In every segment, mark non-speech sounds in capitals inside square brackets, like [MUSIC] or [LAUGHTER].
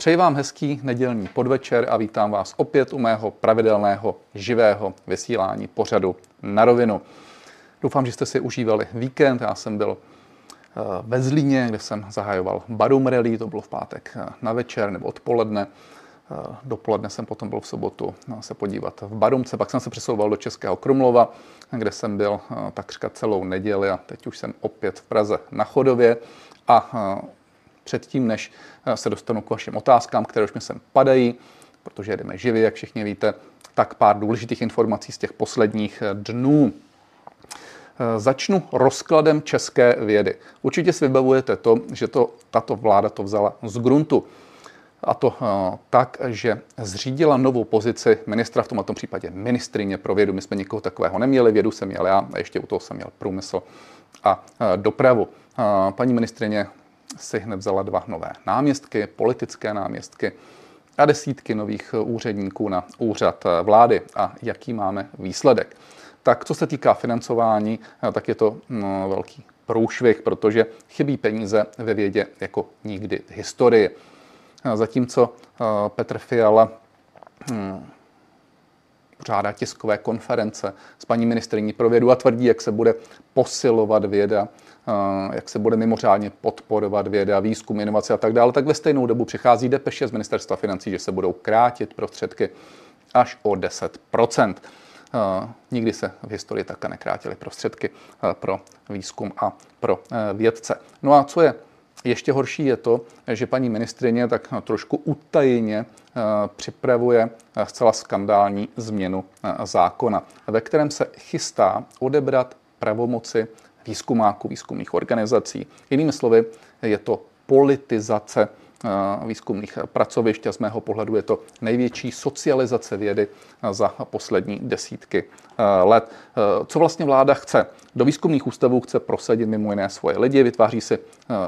Přeji vám hezký nedělní podvečer a vítám vás opět u mého pravidelného živého vysílání pořadu na rovinu. Doufám, že jste si užívali víkend. Já jsem byl eh, ve Zlíně, kde jsem zahajoval Barum Rally, to bylo v pátek eh, na večer nebo odpoledne. Eh, dopoledne jsem potom byl v sobotu se podívat v Barumce, pak jsem se přesouval do Českého Krumlova, kde jsem byl takřka celou neděli a teď už jsem opět v Praze na Chodově a předtím, než se dostanu k vašim otázkám, které už mi sem padají, protože jedeme živě, jak všichni víte, tak pár důležitých informací z těch posledních dnů. Začnu rozkladem české vědy. Určitě si vybavujete to, že to, tato vláda to vzala z gruntu. A to tak, že zřídila novou pozici ministra, v tomto případě ministrině pro vědu. My jsme nikoho takového neměli, vědu jsem měl já a ještě u toho jsem měl průmysl a dopravu. Paní ministrině si hned vzala dva nové náměstky, politické náměstky a desítky nových úředníků na úřad vlády. A jaký máme výsledek? Tak co se týká financování, tak je to no, velký průšvih, protože chybí peníze ve vědě jako nikdy v historii. Zatímco eh, Petr Fiala hm, pořádá tiskové konference s paní ministriní pro vědu a tvrdí, jak se bude posilovat věda, jak se bude mimořádně podporovat věda, výzkum, inovace a tak dále, tak ve stejnou dobu přichází depeše z ministerstva financí, že se budou krátit prostředky až o 10% Nikdy se v historii také nekrátily prostředky pro výzkum a pro vědce. No a co je ještě horší je to, že paní ministrině tak trošku utajeně eh, připravuje eh, zcela skandální změnu zákona, ve kterém se chystá odebrat pravomoci výzkumáků, výzkumných organizací. Jinými slovy, je to politizace výzkumných pracovišť a z mého pohledu je to největší socializace vědy za poslední desítky let. Co vlastně vláda chce? Do výzkumných ústavů chce prosadit mimo jiné svoje lidi, vytváří si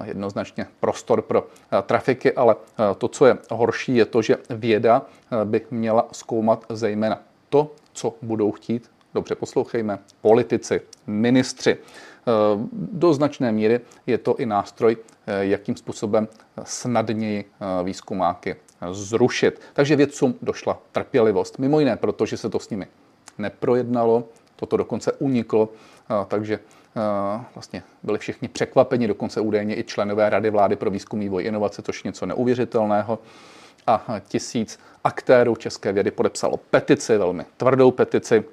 jednoznačně prostor pro trafiky, ale to, co je horší, je to, že věda by měla zkoumat zejména to, co budou chtít, dobře poslouchejme, politici, ministři. Do značné míry je to i nástroj, jakým způsobem snadněji výzkumáky zrušit. Takže vědcům došla trpělivost. Mimo jiné, protože se to s nimi neprojednalo, toto dokonce uniklo, takže vlastně byli všichni překvapeni, dokonce údajně i členové Rady vlády pro výzkum, vývoj, inovace, což něco neuvěřitelného. A tisíc aktérů české vědy podepsalo petici, velmi tvrdou petici,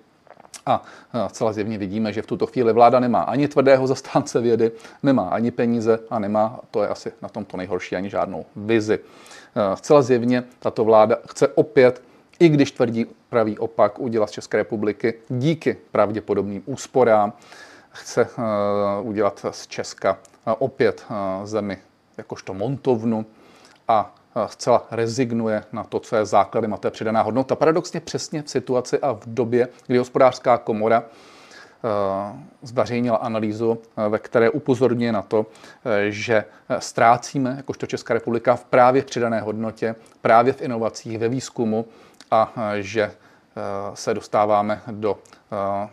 a celá zjevně vidíme, že v tuto chvíli vláda nemá ani tvrdého zastánce vědy, nemá ani peníze a nemá, to je asi na tom to nejhorší, ani žádnou vizi. Zcela zjevně tato vláda chce opět, i když tvrdí pravý opak, udělat z České republiky díky pravděpodobným úsporám, chce udělat z Česka opět zemi jakožto montovnu a zcela rezignuje na to, co je základem a to je přidaná hodnota. Paradoxně přesně v situaci a v době, kdy hospodářská komora zveřejnila analýzu, ve které upozorňuje na to, že ztrácíme, jakožto Česká republika, v právě v přidané hodnotě, právě v inovacích, ve výzkumu a že se dostáváme do,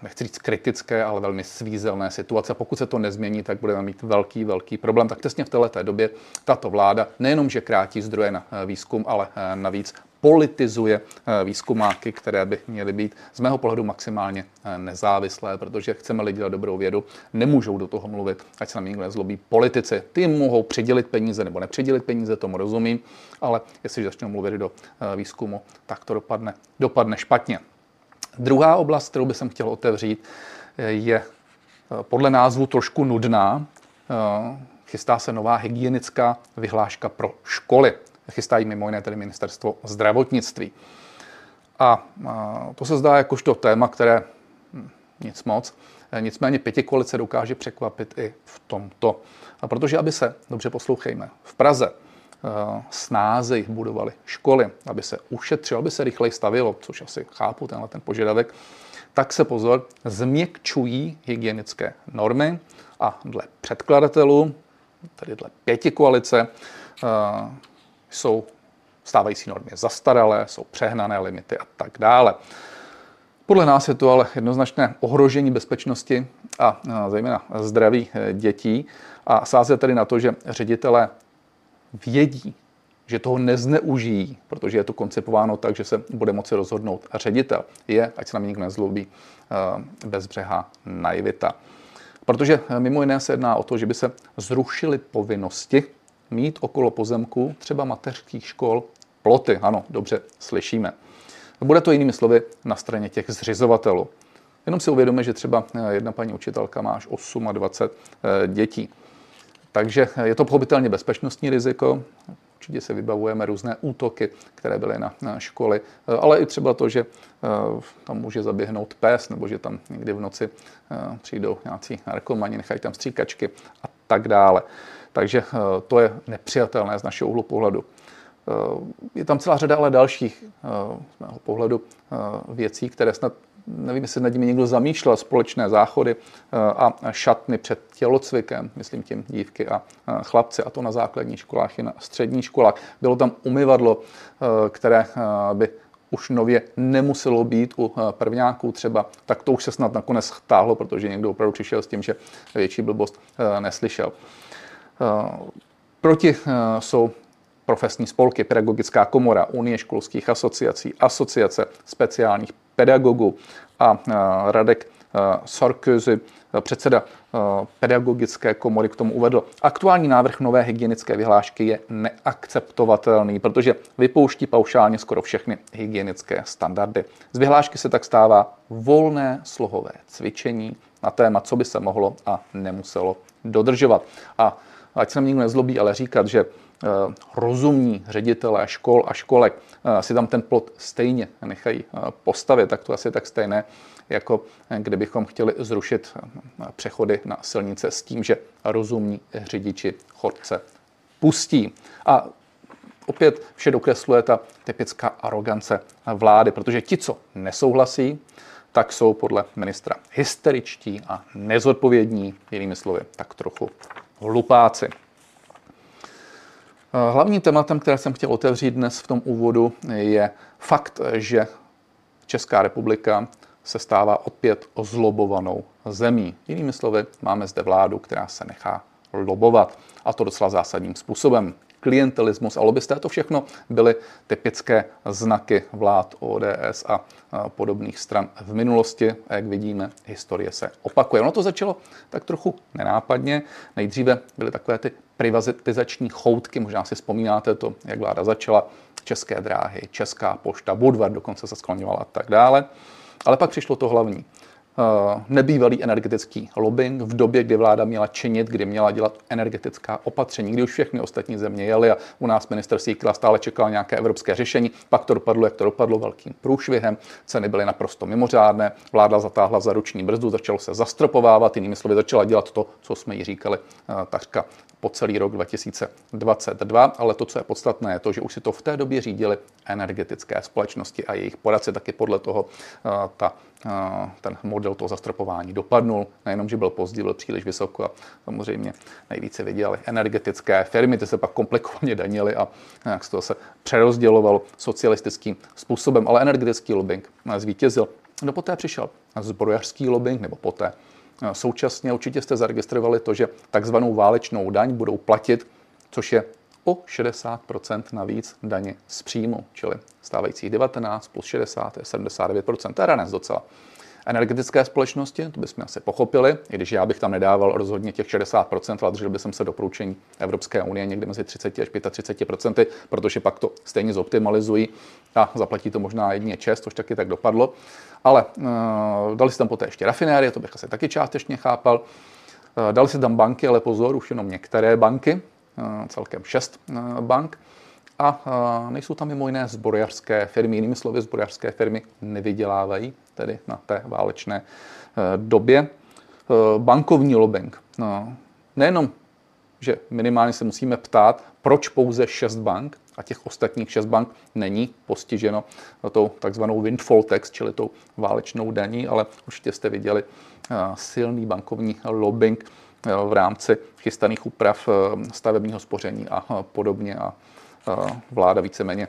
nechci říct kritické, ale velmi svízelné situace. Pokud se to nezmění, tak budeme mít velký, velký problém. Tak přesně v této době tato vláda nejenom, že krátí zdroje na výzkum, ale navíc politizuje výzkumáky, které by měly být z mého pohledu maximálně nezávislé, protože chceme lidi dělat dobrou vědu, nemůžou do toho mluvit, ať se na mě nezlobí. Politici, ty mohou přidělit peníze nebo nepřidělit peníze, tomu rozumím, ale jestliže začnou mluvit do výzkumu, tak to dopadne, dopadne špatně. Druhá oblast, kterou bych chtěl otevřít, je podle názvu trošku nudná. Chystá se nová hygienická vyhláška pro školy. Chystají mimo jiné tedy ministerstvo zdravotnictví. A to se zdá jakožto téma, které hm, nic moc. Nicméně pěti koalice dokáže překvapit i v tomto. A protože, aby se, dobře poslouchejme, v Praze snáze budovali školy, aby se ušetřilo, aby se rychleji stavilo, což asi chápu, tenhle ten požadavek, tak se pozor, změkčují hygienické normy a dle předkladatelů, tedy dle pěti koalice, jsou stávající normy zastaralé, jsou přehnané limity a tak dále. Podle nás je to ale jednoznačné ohrožení bezpečnosti a zejména zdraví dětí a sázet tedy na to, že ředitelé vědí, že toho nezneužijí, protože je to koncipováno tak, že se bude moci rozhodnout ředitel, je, ať se na mě nikdo nezlobí, eh, bezbřehá naivita. Protože eh, mimo jiné se jedná o to, že by se zrušily povinnosti mít okolo pozemku třeba mateřských škol ploty. Ano, dobře, slyšíme. Bude to jinými slovy na straně těch zřizovatelů. Jenom si uvědomíme, že třeba eh, jedna paní učitelka má až 28 dětí. Takže je to pochopitelně bezpečnostní riziko. Určitě se vybavujeme různé útoky, které byly na, školy, ale i třeba to, že uh, tam může zaběhnout pes, nebo že tam někdy v noci uh, přijdou nějací narkomani, nechají tam stříkačky a tak dále. Takže to je nepřijatelné z našeho úhlu pohledu. Je tam celá řada ale dalších z mého pohledu věcí, které snad nevím, jestli nad nimi někdo zamýšlel, společné záchody eh, a šatny před tělocvikem, myslím tím dívky a chlapci, a to na základních školách i na středních školách. Bylo tam umyvadlo, eh, které eh, by už nově nemuselo být u prvňáků třeba, tak to už se snad nakonec táhlo, protože někdo opravdu přišel s tím, že větší blbost neslyšel. Proti jsou profesní spolky, pedagogická komora, Unie školských asociací, asociace speciálních pedagogů a Radek Sarkozy, předseda pedagogické komory, k tomu uvedl. Aktuální návrh nové hygienické vyhlášky je neakceptovatelný, protože vypouští paušálně skoro všechny hygienické standardy. Z vyhlášky se tak stává volné slohové cvičení na téma, co by se mohlo a nemuselo dodržovat. A ať se nám nikdo nezlobí, ale říkat, že rozumní ředitelé škol a školek eh, si tam ten plot stejně nechají eh, postavit, tak to asi tak stejné, jako kdybychom chtěli zrušit přechody na silnice s tím, že rozumní řidiči chodce pustí. A opět vše dokresluje ta typická arogance vlády, protože ti, co nesouhlasí, tak jsou podle ministra hysteričtí a nezodpovědní, jinými slovy, tak trochu hlupáci. Eh, hlavním tématem, které jsem chtěl otevřít dnes v tom úvodu, je fakt, že Česká republika se stává opět ozlobovanou zemí. Jinými slovy, máme zde vládu, která se nechá lobovat a to docela zásadním způsobem. Klientelismus a lobbysté, to všechno byly typické znaky vlád ODS a podobných stran v minulosti. A jak vidíme, historie se opakuje. Ono to začalo tak trochu nenápadně. Nejdříve byly takové ty privatizační choutky, možná si vzpomínáte to, jak vláda začala, české dráhy, česká pošta, Budvar dokonce se skloňovala a tak dále. Ale pak přišlo to hlavní. Eh, nebývalý energetický lobbying v době, kdy vláda měla činit, kdy měla dělat energetická opatření, kdy už všechny ostatní země jeli a u nás minister Síkla stále čekal nějaké evropské řešení. Pak to dopadlo, jak to dopadlo, velkým průšvihem. Ceny byly naprosto mimořádné. Vláda zatáhla za ruční brzdu, začalo se zastropovávat, jinými slovy začala dělat to, co jsme ji říkali eh, takřka po celý rok 2022, ale to, co je podstatné, je to, že už si to v té době řídili energetické společnosti a jejich poradci taky podle toho eh, ta, eh, ten model toho zastropování dopadnul. Nejenom, že byl pozdě, byl příliš vysoko a samozřejmě nejvíce vydělali energetické firmy, ty se pak komplikovaně danily a jak se to se přerozdělovalo socialistickým způsobem, ale energetický lobbying zvítězil. No poté přišel zbrojařský lobbying, nebo poté Současně určitě jste zaregistrovali to, že takzvanou válečnou daň budou platit, což je o 60% navíc daně z příjmu, čili stávajících 19 plus 60 je 79% To je ranec docela. Energetické společnosti, to bychom asi pochopili, i když já bych tam nedával rozhodně těch 60%, ale držel bych se doporučení Evropské unie někdy mezi 30 až 35%, protože pak to stejně zoptimalizují a zaplatí to možná jedině čest, což taky tak dopadlo. Ale uh, dali si tam poté ještě rafinérie, to bych asi taky částečně chápal. Uh, dali si tam banky, ale pozor, už jenom některé banky, uh, celkem šest uh, bank. A nejsou tam mimo jiné zbrojařské firmy, jinými slovy zbrojařské firmy nevydělávají, tedy na té válečné uh, době. Uh, bankovní lobbying. No, nejenom, že minimálně se musíme ptát, proč pouze šest bank, a těch ostatních šest bank není postiženo tou takzvanou windfall tax, čili tou válečnou daní, ale určitě jste viděli eh, silný bankovní lobbying eh, v rámci chystaných úprav eh, stavebního spoření a podobně a vláda víceméně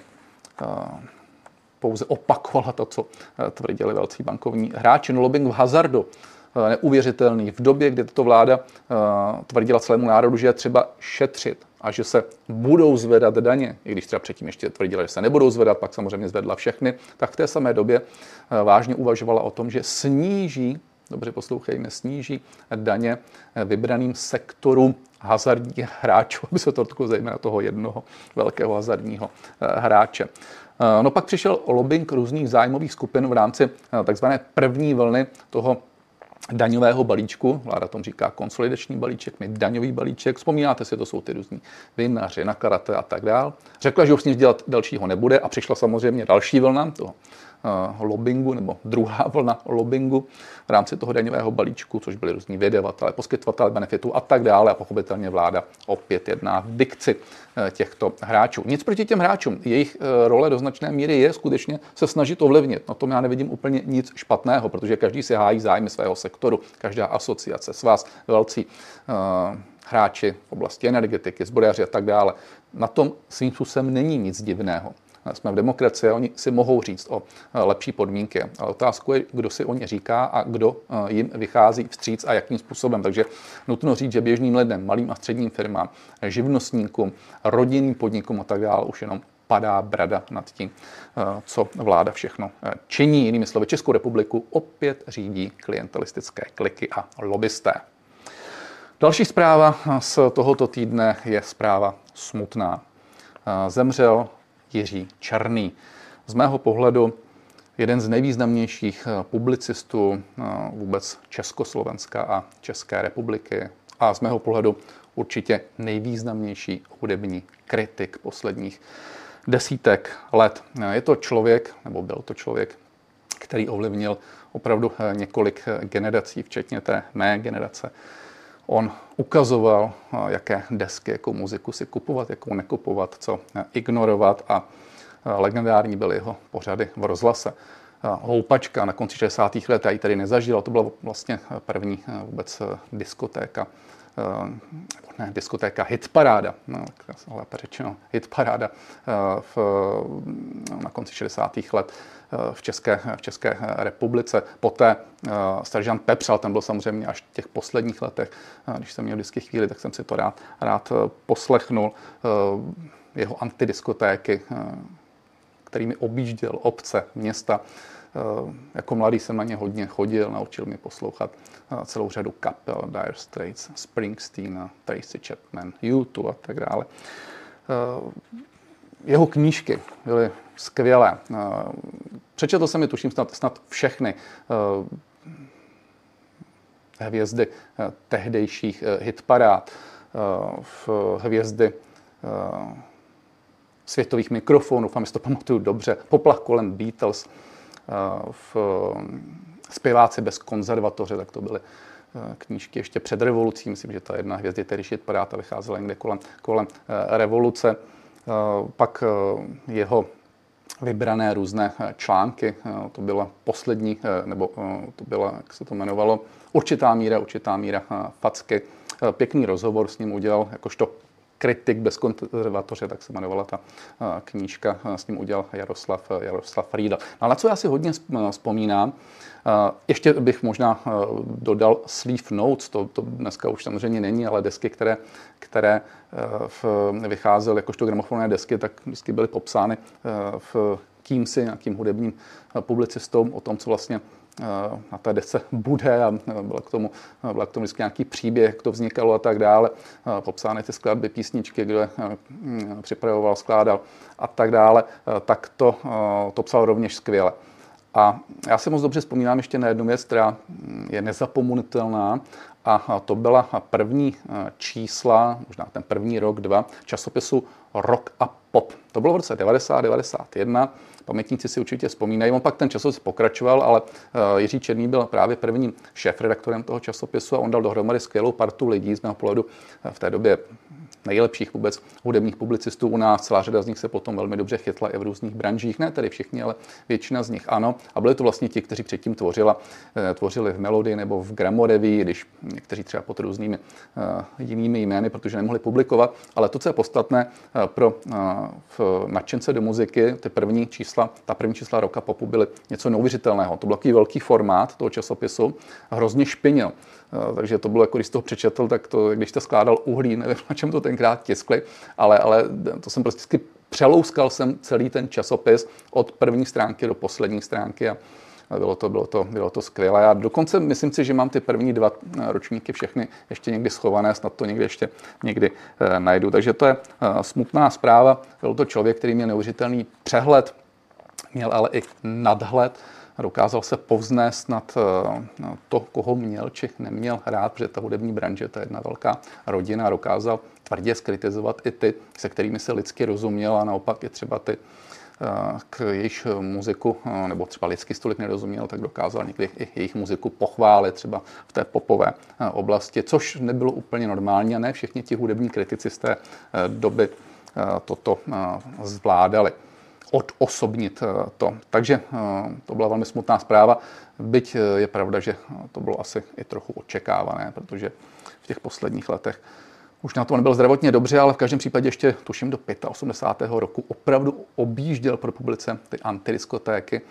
pouze opakovala to, co tvrdili velcí bankovní hráči. No lobbying v hazardu neuvěřitelný. V době, kdy tato vláda tvrdila celému národu, že je třeba šetřit, a že se budou zvedat daně, i když třeba předtím ještě tvrdila, že se nebudou zvedat, pak samozřejmě zvedla všechny, tak v té samé době vážně uvažovala o tom, že sníží, dobře poslouchejme, sníží daně vybraným sektorům hazardních hráčů, [LAUGHS] aby se to dotklo zejména toho jednoho velkého hazardního eh, hráče. No pak přišel lobbying různých zájmových skupin v rámci takzvané první vlny toho daňového balíčku, vláda tomu říká konsolidační balíček, my daňový balíček, vzpomínáte si, to jsou ty různí vinaři, nakarate a tak dál. Řekla, že už s ním dělat dalšího nebude a přišla samozřejmě další vlna toho lobbingu nebo druhá [LAUGHS] vlna lobbingu v rámci toho daňového balíčku, což byly různí vydavatelé, poskytovatelé benefitů a tak dále. A pochopitelně vláda opět jedná v dikci eh, těchto hráčů. Nic proti těm hráčům. Jejich eh, role do značné míry je skutečně se snažit ovlivnit. Na tom já nevidím úplně nic špatného, protože každý si hájí zájmy svého sektoru, každá asociace, svaz, velcí hráči v oblasti energetiky, zbrojaři a tak dále. Na tom svým způsobem není nic divného jsme v demokracii, oni si mohou říct o eh, lepší podmínky. Ale otázku je, kdo si o ně říká a kdo eh, jim vychází vstříc a jakým způsobem. Takže nutno říct, že běžným lidem, malým a středním firmám, živnostníkům, rodinným podnikům a tak dále už jenom padá brada nad tím, eh, co vláda všechno činí. Jinými slovy, Českou republiku opět řídí klientelistické kliky a lobbysté. Další zpráva z tohoto týdne je zpráva smutná. Zemřel Jiří Černý. Z mého pohledu jeden z nejvýznamnějších eh, publicistů eh, vůbec Československa a České republiky a z mého pohledu určitě nejvýznamnější hudební kritik posledních desítek let. Eh, je to člověk, nebo byl to člověk, který ovlivnil opravdu několik generací, včetně té mé generace. On ukazoval, jaké desky, jakou muziku si kupovat, jakou nekupovat, co ignorovat a legendární byly jeho pořady v rozhlase. Houpačka na konci 60. let, já ji tady nezažil, to byla vlastně první vůbec diskotéka, ne, diskotéka Hitparáda, no, lépe řečeno, Hitparáda v, na konci 60. let v České, v České republice. Poté Seržant Pepřal, ten byl samozřejmě až v těch posledních letech. Když jsem měl vždycky chvíli, tak jsem si to rád, rád eh, poslechnul. Jeho antidiskotéky, kterými objížděl obce, města. Jako mladý jsem na ně hodně chodil, naučil mě poslouchat celou řadu kapel, Dire Straits, Springsteen, Tracy Chapman, U2 a tak dále. Jeho knížky byly skvělé. Eh, přečetl jsem je, tuším, snad, snad všechny eh, hvězdy eh, tehdejších hitparád, v hvězdy světových mikrofonů, a si to pamatuju dobře, poplach kolem Beatles, v zpěváci bez konzervatoře, tak to byly knížky ještě před revolucí, myslím, že ta jedna hvězdy tedy hitparád vycházela někde kolem, kolem revoluce. Pak jeho vybrané různé eh, články. Eh, to byla poslední, eh, nebo to byla, jak se to jmenovalo, určitá míra, určitá míra facky. Pěkný rozhovor s ním udělal jakožto kritik bez konzervatoře, tak se jmenovala ta knížka, s ním udělal Jaroslav, Jaroslav Friedl. No, ale co já si hodně vzpomínám, ještě bych možná dodal sleeve notes, to, to dneska už samozřejmě není, ale desky, které, které vycházely jakožto gramofonové desky, tak vždycky byly popsány v kýmsi, nějakým hudebním publicistou o tom, co vlastně na té desce [LAUGHS] bude a byl k tomu, byl k tomu vždycky nějaký příběh, jak to vznikalo a tak dále. Popsány ty skladby, písničky, kdo je připravoval, skládal a tak dále, tak to, to psal rovněž skvěle. A já si moc dobře vzpomínám ještě na jednu věc, která je nezapomenutelná a to byla první čísla, možná ten první rok, dva, časopisu Rock a Pop. To bylo v roce 90, 91. Pamětníci si určitě vzpomínají. On pak ten časopis pokračoval, ale Jiří Černý byl právě prvním šéf-redaktorem toho časopisu a on dal dohromady skvělou partu lidí z mého pohledu v té době nejlepších vůbec hudebních publicistů u nás. Celá řada z nich se potom velmi dobře chytla i v různých branžích, ne tedy všichni, ale většina z nich ano. A byli to vlastně ti, kteří předtím tvořila, eh, tvořili v Melody nebo v Gramoreví, když někteří třeba pod různými uh, jinými jmény, protože nemohli publikovat. Ale to, co je podstatné uh, pro nadšence do muziky, ty první čísla, ta první čísla roka popu byly něco neuvěřitelného. To byl takový velký formát toho časopisu, hrozně špinil. Takže to bylo jako, když to přečetl, tak to, když jste skládal uhlí, nevím, na čem to ten několikrát tiskli, ale, ale to jsem prostě přelouskal jsem celý ten časopis od první stránky do poslední stránky a bylo to, bylo to, bylo to skvělé. A dokonce myslím si, že mám ty první dva ročníky všechny ještě někdy schované, snad to někdy ještě někdy eh, najdu. Takže to je eh, smutná zpráva. Byl to člověk, který měl neuvěřitelný přehled, měl ale i nadhled dokázal se povznést nad eh, to, koho měl či neměl hrát, protože ta hudební branže to je jedna velká rodina, dokázal tvrdě skritizovat i ty, se kterými se lidsky rozuměl a naopak je třeba ty, eh, k jejich muziku, eh, nebo třeba lidsky stolik nerozuměl, tak dokázal někdy i jejich muziku pochválit třeba v té popové oblasti, což nebylo úplně normální a ne všichni ti hudební kritici z té doby toto zvládali odosobnit eh, to. Takže eh, to byla velmi smutná zpráva, byť eh, je pravda, že to bylo asi i trochu očekávané, protože v těch posledních letech už na to nebyl zdravotně dobře, ale v každém případě ještě, tuším, do 85. roku opravdu objížděl pro publice ty antidiskotéky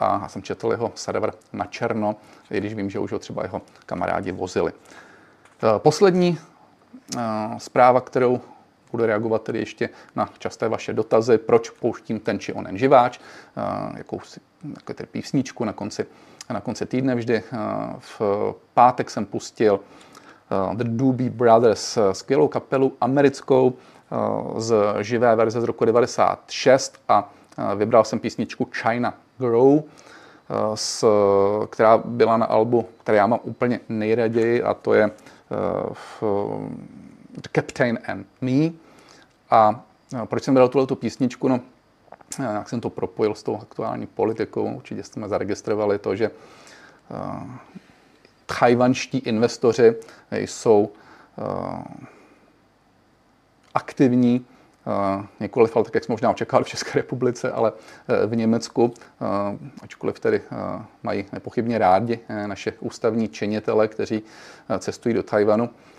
a já jsem četl jeho server na černo, i když vím, že už ho třeba jeho kamarádi vozili. Poslední zpráva, kterou budu reagovat tedy ještě na časté vaše dotazy, proč pouštím ten či onen živáč, jakou si jako tedy písničku na konci, na konci týdne vždy. V pátek jsem pustil The Doobie Brothers, skvělou kapelu americkou z živé verze z roku 96 a vybral jsem písničku China Grow, s, která byla na albu, které já mám úplně nejraději a to je v Captain and Me. A proč jsem bral tuhle písničku? No, jak jsem to propojil s tou aktuální politikou, určitě jste zaregistrovali to, že uh, tchajvanští investoři jsou uh, aktivní Uh, nikoliv, ale tak, jak jsme možná očekávali v České republice, ale uh, v Německu, uh, ačkoliv tedy mají nepochybně rádi naše ústavní činitele, kteří cestují do Tajvanu, Eh,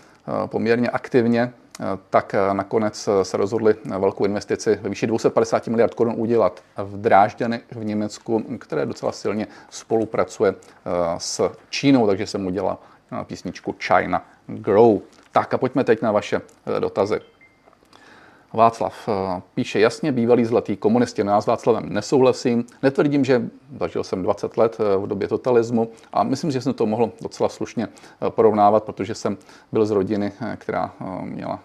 poměrně aktivně, eh, tak eh, nakonec se rozhodli velkou investici ve výši 250 miliard korun udělat v Drážďany v Německu, které docela silně spolupracuje s Čínou, takže jsem udělal písničku China Grow. Tak a pojďme teď na vaše dotazy. Václav eh, píše jasně, bývalý zlatý komunisti. No já s Václavem nesouhlasím. Netvrdím, že zažil jsem 20 let eh, v době totalismu a myslím, že jsem to mohl docela slušně eh, porovnávat, protože jsem byl z rodiny, která měla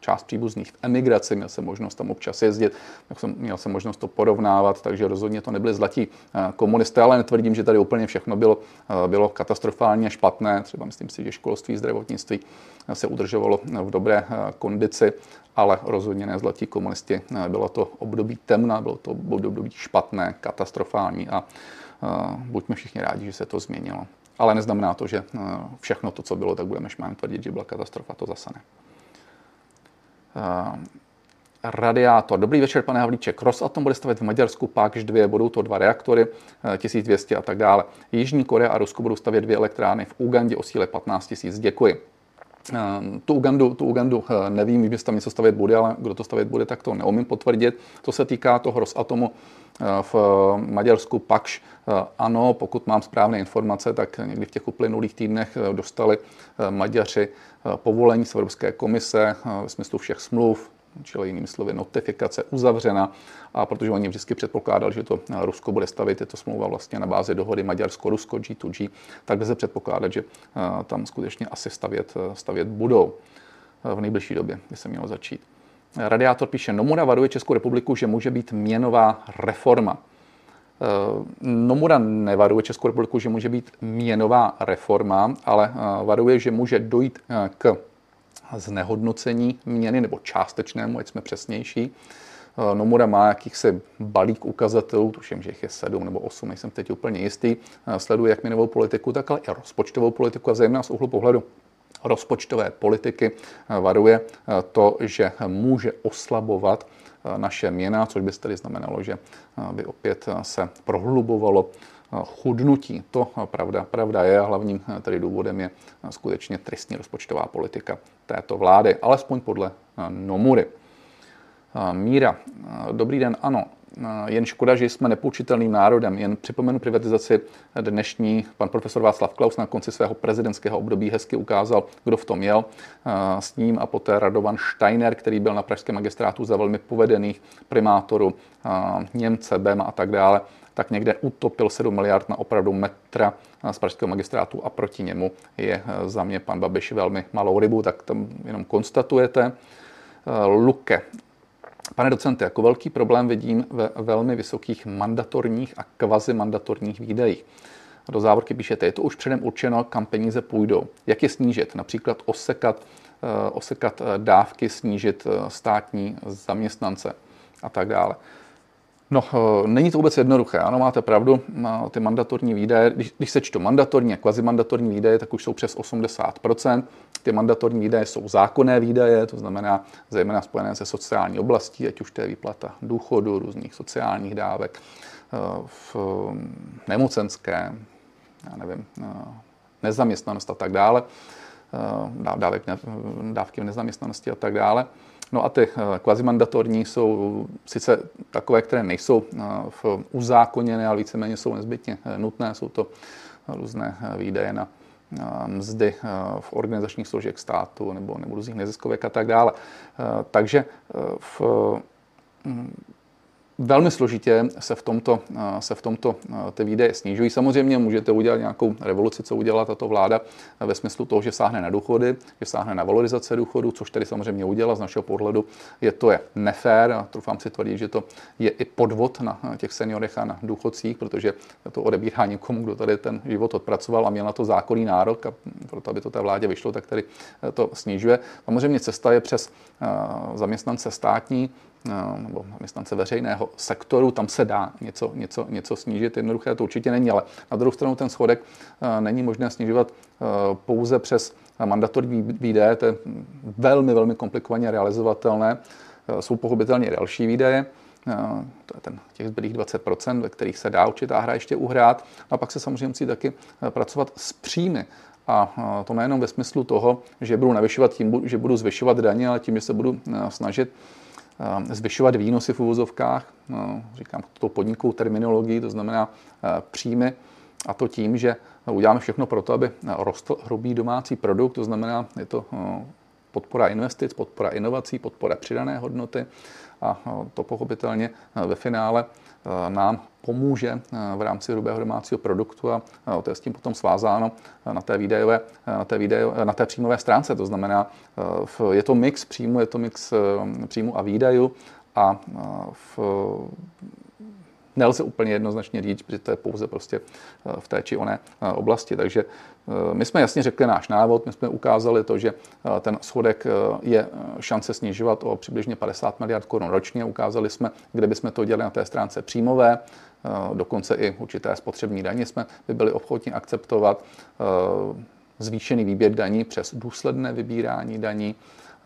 část příbuzných v emigraci, měl jsem možnost tam občas jezdit, jsem, měl jsem možnost to porovnávat, takže rozhodně to nebyly zlatí komunisté, ale netvrdím, že tady úplně všechno bylo, bylo katastrofálně špatné. Třeba myslím si, že školství, zdravotnictví se udržovalo v dobré kondici ale rozhodně ne zlatí komunisti. Bylo to období temna, bylo to období špatné, katastrofální a buďme všichni rádi, že se to změnilo. Ale neznamená to, že všechno to, co bylo, tak budeme šmán tvrdit, že byla katastrofa, to zase ne. Radiátor. Dobrý večer, pane Havlíček. Rosatom bude stavět v Maďarsku, pak 2, budou to dva reaktory, 1200 a tak dále. Jižní Korea a Rusko budou stavět dvě elektrárny v Ugandě o síle 15 000. Děkuji. Ehm, tu Ugandu, tu Ugandu eh, nevím, jestli tam něco stavět bude, ale kdo to stavět bude, tak to neumím potvrdit. Co se týká toho Rosatomu eh, v Maďarsku, pakš eh, ano, pokud mám správné informace, tak někdy v těch uplynulých týdnech dostali Maďaři povolení z Evropské komise ve smyslu všech smluv, čili jinými slovy notifikace uzavřena a protože oni vždycky předpokládali, že to Rusko bude stavit, je to smlouva vlastně na bázi dohody Maďarsko-Rusko G2G, tak lze předpokládat, že eh, tam skutečně asi stavět, eh, stavět budou eh, v nejbližší době, by se mělo začít. Radiátor píše, Nomura varuje Českou republiku, že může být měnová reforma. Nomura nevaruje Českou republiku, že může být měnová reforma, ale varuje, že může dojít k znehodnocení měny nebo částečnému, ať jsme přesnější. Eh, Nomura má jakýchsi balík ukazatelů, tuším, že jich je sedm nebo osm, nejsem teď úplně jistý, eh, sleduje jak měnovou politiku, tak ale i rozpočtovou politiku a zejména z úhlu pohledu rozpočtové politiky eh, varuje to, že může oslabovat naše měna, což by tedy znamenalo, že by opět se prohlubovalo chudnutí. To pravda, pravda je a hlavním tedy důvodem je skutečně tristní rozpočtová politika této vlády, alespoň podle Nomury. Míra, dobrý den, ano. jen škoda, že jsme nepoučitelným národem. Jen připomenu privatizaci dnešní. Pan profesor Václav Klaus na konci svého prezidentského období hezky ukázal, kdo v tom jel. S ním a poté Radovan Steiner, který byl na pražském magistrátu za velmi povedených primátorů Němce, Bema a tak dále tak někde utopil 7 miliard na opravdu metra z pražského magistrátu a proti němu je za mě pan Babiš velmi malou rybu, tak tam jenom konstatujete. Luke. Pane docente, jako velký problém vidím ve velmi vysokých mandatorních a kvazimandatorních výdajích. Do závorky píšete, je to už předem určeno, kam peníze půjdou. Jak je snížit? Například osekat, eh, osekat eh, dávky, snížit eh, státní zaměstnance a tak dále. No, není to vůbec jednoduché. Ano, máte pravdu, ty mandatorní výdaje, když, když se čtou mandatorní a kvazimandatorní výdaje, tak už jsou přes 80%. Ty mandatorní výdaje jsou zákonné výdaje, to znamená zejména spojené se sociální oblastí, ať už to je výplata důchodu, různých sociálních dávek, eh, v nemocenské, já nevím, eh, nezaměstnanost a tak dále, eh, dávky v nezaměstnanosti a tak dále. No a ty kvazimandatorní jsou sice takové, které nejsou uzákoněné, ale víceméně jsou nezbytně nutné. Jsou to různé výdaje na mzdy v organizačních složek státu nebo, nebo různých neziskovek a tak dále. Takže v Velmi složitě se v tomto, eh, se v tomto eh, ty výdaje snižují. Samozřejmě můžete udělat nějakou revoluci, co udělala tato vláda eh, ve smyslu toho, že sáhne na důchody, že sáhne na valorizace důchodu, což tedy samozřejmě udělala z našeho pohledu. Je to je nefér a trufám si tvrdit, že to je i podvod na těch seniorech a na důchodcích, protože to odebírá někomu, kdo tady ten život odpracoval a měl na to zákonný nárok a proto, aby to té vládě vyšlo, tak tady to snižuje. Samozřejmě cesta je přes zaměstnance státní, nebo zaměstnance veřejného sektoru, tam se dá něco, něco, něco snížit. Jednoduché to určitě není, ale na druhou stranu ten schodek eh, není možné snižovat eh, pouze přes mandatorní výdaje, to je velmi, velmi komplikovaně realizovatelné. Eh, jsou pochopitelně další výdaje, to je ten těch zbylých 20%, ve kterých se dá určitá hra ještě uhrát. A pak se samozřejmě musí taky pracovat s příjmy. A to nejenom ve smyslu toho, že budu navyšovat tím, že budu zvyšovat daně, ale tím, že se budu snažit zvyšovat výnosy v uvozovkách, no, říkám to podnikovou terminologii, to znamená eh, příjmy, a to tím, že uděláme všechno pro to, aby rostl hrubý domácí produkt, to znamená, je to eh, podpora investic, podpora inovací, podpora přidané hodnoty a to pochopitelně ve finále nám pomůže eh, v rámci hrubého domácího produktu a eh, to je s tím potom svázáno eh, na té, výdajové, na té, výdajové, na té příjmové stránce. To znamená, je to mix příjmu, je to mix příjmu a výdajů a v, nelze úplně jednoznačně říct, protože to je pouze prostě v té či oné oblasti. Takže my jsme jasně řekli náš návod, my jsme ukázali to, že ten schodek je šance snižovat o přibližně 50 miliard korun ročně. Ukázali jsme, kde bychom to dělali na té stránce příjmové, Eh, dokonce i určité spotřební daně jsme by byli ochotni akceptovat, eh, zvýšený výběr daní přes důsledné vybírání daní.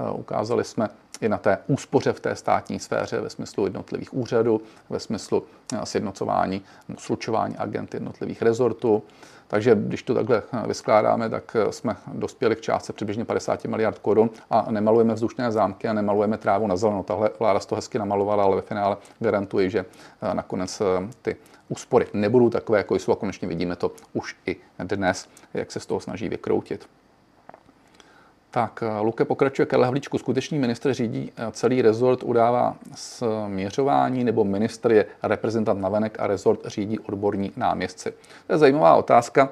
Eh, ukázali jsme i na té úspoře v té státní sféře ve smyslu jednotlivých úřadů, ve smyslu sjednocování, slučování agent jednotlivých rezortů. Takže když to takhle vyskládáme, tak jsme dospěli k částce přibližně 50 miliard korun a nemalujeme vzdušné zámky a nemalujeme trávu na zeleno. Tahle vláda to hezky namalovala, ale ve finále garantuji, že eh, nakonec eh, ty úspory nebudou takové, jako jsou a konečně vidíme to už i dnes, jak se z toho snaží vykroutit. Tak, eh, Luke pokračuje Karel Havlíčku. Skutečný ministr řídí celý rezort, udává směřování, nebo ministr je reprezentant navenek a rezort řídí odborní náměstci? To je zajímavá otázka.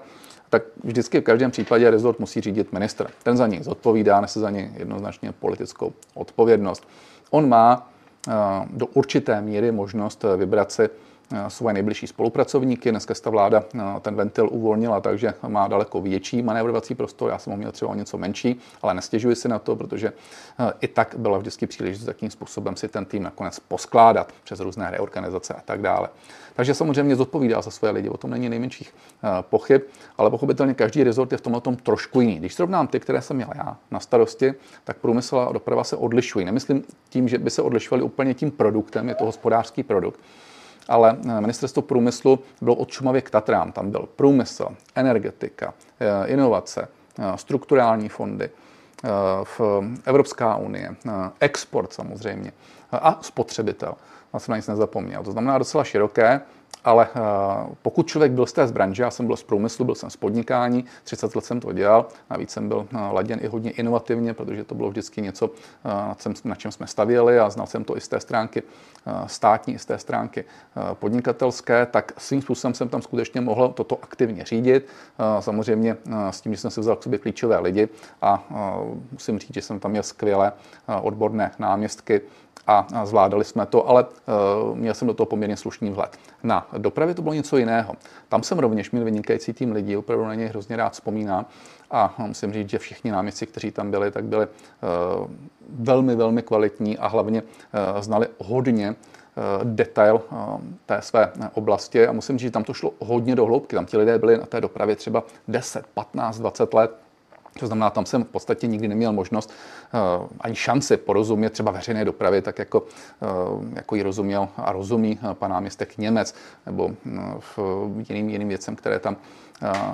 Tak vždycky v každém případě rezort musí řídit ministr. Ten za něj zodpovídá, nese za něj jednoznačně politickou odpovědnost. On má eh, do určité míry možnost vybrat si Eh, svoje nejbližší spolupracovníky. Dneska ta vláda eh, ten ventil uvolnila, takže má daleko větší manévrovací prostor. Já jsem ho měl třeba o něco menší, ale nestěžuji si na to, protože eh, i tak byla vždycky příležitost, jakým způsobem si ten tým nakonec poskládat přes různé reorganizace a tak dále. Takže samozřejmě zodpovídá za svoje lidi, o tom není nejmenších pochyb, ale pochopitelně každý rezort je v tomhle tom trošku jiný. Když srovnám ty, které jsem měl já na starosti, tak průmysl a doprava se odlišují. Nemyslím tím, že by se odlišovali úplně tím produktem, je to hospodářský produkt, ale eh, ministerstvo průmyslu bylo od Šumavy k Tatrám. Tam byl průmysl, energetika, eh, inovace, eh, strukturální fondy, v Evropská unie, export samozřejmě a spotřebitel. a jsem na nic nezapomněl. To znamená docela široké, ale pokud člověk byl z té z branže, já jsem byl z průmyslu, byl jsem z podnikání, 30 let jsem to dělal, navíc jsem byl laděn i hodně inovativně, protože to bylo vždycky něco, na čem jsme stavěli a znal jsem to i z té stránky státní, i z té stránky podnikatelské, tak svým způsobem jsem tam skutečně mohl toto aktivně řídit. Samozřejmě s tím, že jsem si vzal k sobě klíčové lidi a musím říct, že jsem tam měl skvělé odborné náměstky, a zvládali jsme to, ale měl jsem do toho poměrně slušný vhled. Na dopravě to bylo něco jiného. Tam jsem rovněž měl vynikající tým lidí, opravdu na něj hrozně rád vzpomínám a musím říct, že všichni náměstci, kteří tam byli, tak byli uh, velmi, velmi kvalitní a hlavně uh, znali hodně detail té své oblasti a musím říct, že tam to šlo hodně do hloubky. Tam ti lidé byli na té dopravě třeba 10, 15, 20 let to znamená, tam jsem v podstatě nikdy neměl možnost uh, ani šanci porozumět třeba veřejné dopravy, tak jako, uh, jako ji rozuměl a rozumí uh, pan náměstek Němec, nebo uh, v jiným, jiným věcem, které tam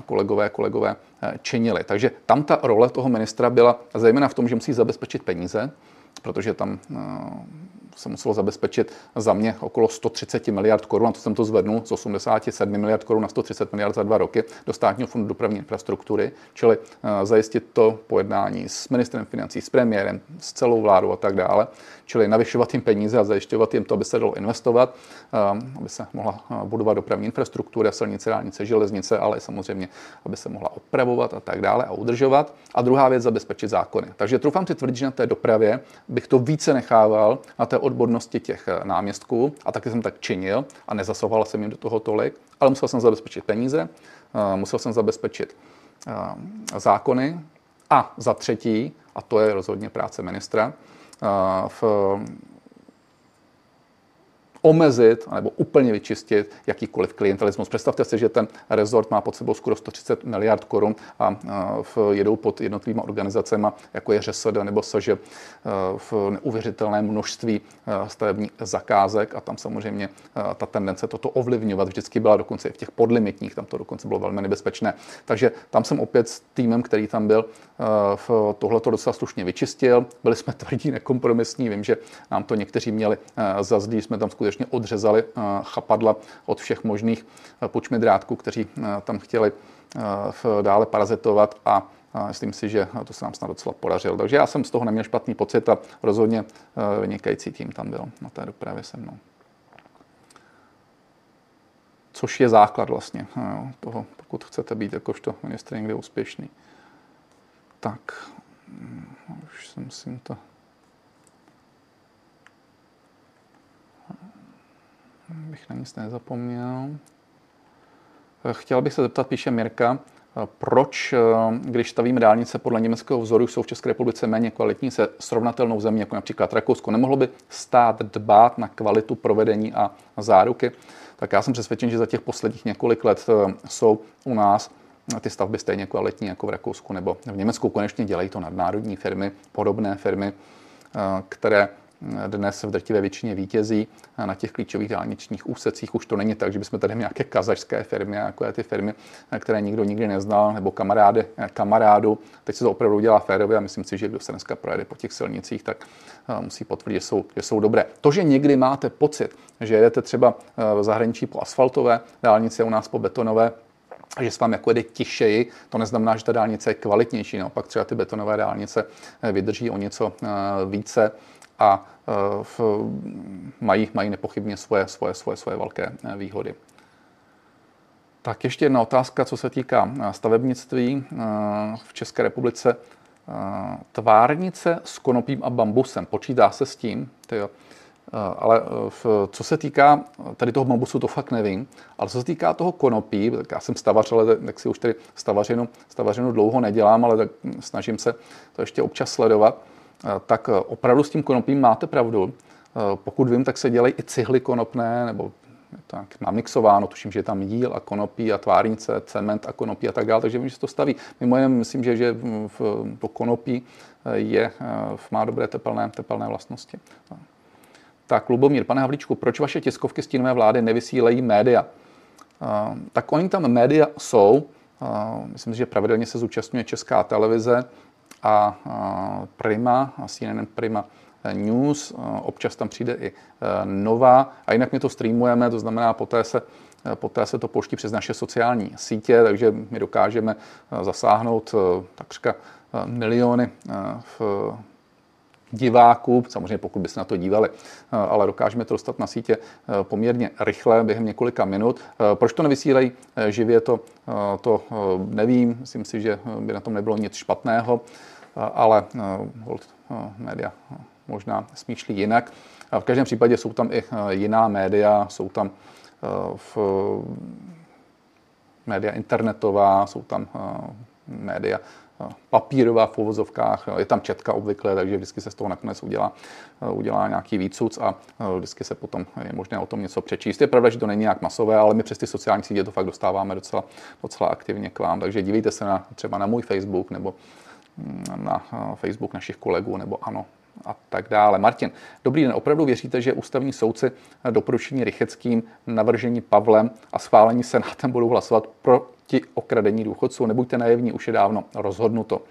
kolegové, kolegové činili. Takže tam ta role toho ministra byla zejména v tom, že musí zabezpečit peníze, protože tam se muselo zabezpečit za mě okolo 130 miliard korun, a to jsem to zvednul z 87 miliard korun na 130 miliard za dva roky do státního fondu dopravní infrastruktury, čili eh, zajistit to pojednání s ministrem financí, s premiérem, s celou vládou a tak dále, čili navyšovat jim peníze a zajišťovat jim to, aby se dalo investovat, eh, aby se mohla eh, budovat dopravní infrastruktura, silnice, dálnice, železnice, ale samozřejmě, aby se mohla opravovat a tak dále a udržovat. A druhá věc, zabezpečit zákony. Takže troufám si tvrdit, že na té dopravě bych to více nechával na té odbornosti těch eh, náměstků a taky jsem tak činil a nezasahoval jsem jim do toho tolik, ale musel jsem zabezpečit peníze, eh, musel jsem zabezpečit eh, zákony a za třetí, a to je rozhodně práce ministra, v omezit nebo úplně vyčistit jakýkoliv klientelismus. Představte si, že ten rezort má pod sebou skoro 130 miliard korun a v, jedou pod jednotlivými organizacemi, jako je ŘSD nebo SŽ, v neuvěřitelné množství stavebních zakázek a tam samozřejmě ta tendence toto ovlivňovat vždycky byla dokonce i v těch podlimitních, tam to dokonce bylo velmi nebezpečné. Takže tam jsem opět s týmem, který tam byl, v tohle to docela slušně vyčistil. Byli jsme tvrdí, nekompromisní, vím, že nám to někteří měli za zlý, jsme tam skutečně odřezali chapadla od všech možných počmidrátků, kteří tam chtěli dále parazitovat a myslím si, že to se nám snad docela podařilo. Takže já jsem z toho neměl špatný pocit a rozhodně vynikající tým tam byl na té dopravě se mnou. Což je základ vlastně toho, pokud chcete být jakožto ministr někde úspěšný. Tak, hm, už jsem si to... Bych na nic nezapomněl. Chtěl bych se zeptat, píše Mirka, proč, když stavíme dálnice podle německého vzoru, jsou v České republice méně kvalitní se srovnatelnou zemí, jako například Rakousko. Nemohlo by stát dbát na kvalitu provedení a záruky? Tak já jsem přesvědčen, že za těch posledních několik let jsou u nás ty stavby stejně kvalitní jako v Rakousku nebo v Německu. Konečně dělají to nadnárodní firmy, podobné firmy, eh, které dnes v drtivé většině vítězí na těch klíčových dálničních úsecích. Už to není tak, že bychom tady měli nějaké kazašské firmy, jako ty firmy, které nikdo nikdy neznal, nebo kamarády, kamarádu. Teď se to opravdu dělá férově a myslím si, že kdo se dneska projede po těch silnicích, tak eh, musí potvrdit, že jsou, že jsou dobré. To, že někdy máte pocit, že jedete třeba eh, v zahraničí po asfaltové dálnici, u nás po betonové, a že s vámi jako jede tišeji, to neznamená, že ta dálnice je kvalitnější. Naopak třeba ty betonové dálnice eh, vydrží o něco více a v, mají, mají nepochybně svoje, svoje, svoje, svoje velké výhody. Tak ještě jedna otázka, co se týká stavebnictví v České republice. Tvárnice s konopím a bambusem. Počítá se s tím? Tyjo. Ale v, co se týká tady toho bambusu, to fakt nevím, ale co se týká toho konopí, tak já jsem stavař, ale tak si už tady stavařinu, stavařinu dlouho nedělám, ale tak snažím se to ještě občas sledovat, tak opravdu s tím konopím máte pravdu. Pokud vím, tak se dělají i cihly konopné, nebo tak namixováno, tuším, že je tam jíl a konopí a tvárnice, cement a konopí a tak dále, takže vím, že se to staví. Mimo jiné, myslím, že, že v, to konopí je, má dobré tepelné, tepelné vlastnosti. Tak, Lubomír, pane Havlíčku, proč vaše tiskovky stínové vlády nevysílejí média? Tak oni tam média jsou, myslím že pravidelně se zúčastňuje Česká televize, a, Prima, CNN Prima News, občas tam přijde i nová a jinak my to streamujeme, to znamená poté se Poté se to pouští přes naše sociální sítě, takže my dokážeme zasáhnout takřka miliony v diváků, samozřejmě pokud by se na to dívali, ale dokážeme to dostat na sítě poměrně rychle, během několika minut. Proč to nevysílají živě, to, to nevím, myslím si, že by na tom nebylo nic špatného, ale hold, média možná smýšlí jinak. V každém případě jsou tam i jiná média, jsou tam v média internetová, jsou tam média papírová v uvozovkách, je tam četka obvykle, takže vždycky se z toho nakonec udělá, udělá nějaký výcuc a vždycky se potom je možné o tom něco přečíst. Je pravda, že to není nějak masové, ale my přes ty sociální sítě to fakt dostáváme docela, docela aktivně k vám, takže dívejte se na, třeba na můj Facebook nebo mm, na Facebook našich kolegů, nebo ano, a tak dále. Martin, dobrý den. Opravdu věříte, že ústavní soudci doporučení Rycheckým, navržení Pavlem a schválení Senátem budou hlasovat proti okradení důchodců? Nebuďte naivní, už je dávno rozhodnuto.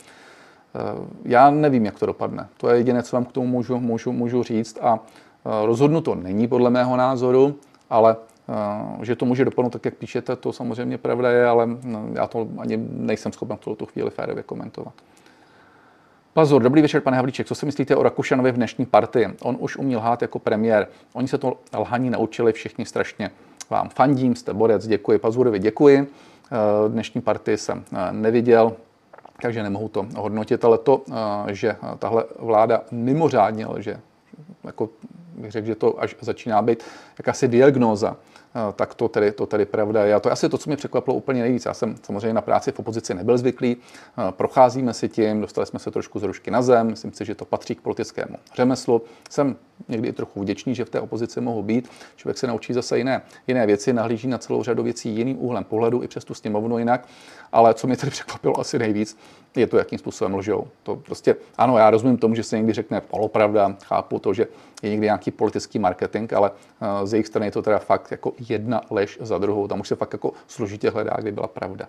Eh, já nevím, jak to dopadne. To je jediné, co vám k tomu můžu, můžu, můžu říct. A eh, rozhodnuto není podle mého názoru, ale eh, že to může dopadnout tak, jak píšete, to samozřejmě pravda je, ale já to ani nejsem schopen v tuto chvíli férově komentovat. Pazur, dobrý večer, pane Havlíček. Co si myslíte o Rakušanovi v dnešní partii? On už uměl lhát jako premiér. Oni se to lhaní naučili všichni strašně. Vám fandím, jste borec, děkuji. Pazurovi děkuji. Eh, dnešní partii jsem eh, neviděl, takže nemohu to hodnotit, ale to, eh, že tahle vláda mimořádně že jako bych řekl, že to až začíná být jakási diagnóza tak to tedy, to tedy pravda je. A to je asi to, co mě překvapilo úplně nejvíc. Já jsem samozřejmě na práci v opozici nebyl zvyklý, eh, procházíme si tím, dostali jsme se trošku z rušky na zem, myslím si, že to patří k politickému řemeslu. Jsem někdy i trochu vděčný, že v té opozici mohu být. Člověk se naučí zase jiné, jiné věci, nahlíží na celou řadu věcí jiným úhlem pohledu i přes tu sněmovnu jinak. Ale co mě tedy překvapilo asi nejvíc, je to, jakým způsobem lžou. To prostě, ano, já rozumím tomu, že se někdy řekne polopravda, chápu to, že je někdy nějaký politický marketing, ale eh, z jejich strany je to teda fakt jako jedna lež za druhou. Tam už se fakt jako složitě hledá, kdy byla pravda.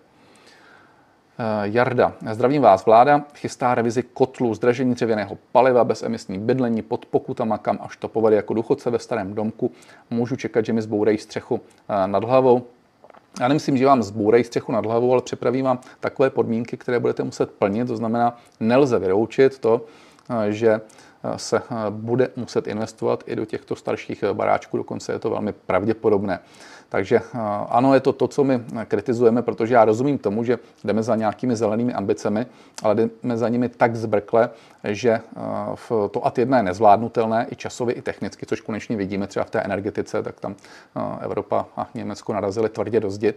Eh, Jarda, zdravím vás. Vláda chystá revizi kotlu, zdražení dřevěného paliva, bezemisní bydlení pod pokutama, kam až to povede jako důchodce ve starém domku. Můžu čekat, že mi zbourají střechu eh, nad hlavou. Já nemyslím, že vám zbůrají střechu nad hlavou, ale připravím vám takové podmínky, které budete muset plnit. To znamená, nelze vyroučit to, eh, že se eh, bude muset investovat i do těchto starších eh, baráčků, dokonce je to velmi pravděpodobné. Takže eh, ano, je to to, co my kritizujeme, protože já rozumím tomu, že jdeme za nějakými zelenými ambicemi, ale jdeme za nimi tak zbrkle, že to AT 1 je nezvládnutelné i časově, i technicky, což konečně vidíme třeba v té energetice, tak tam Evropa a Německo narazili tvrdě do zdi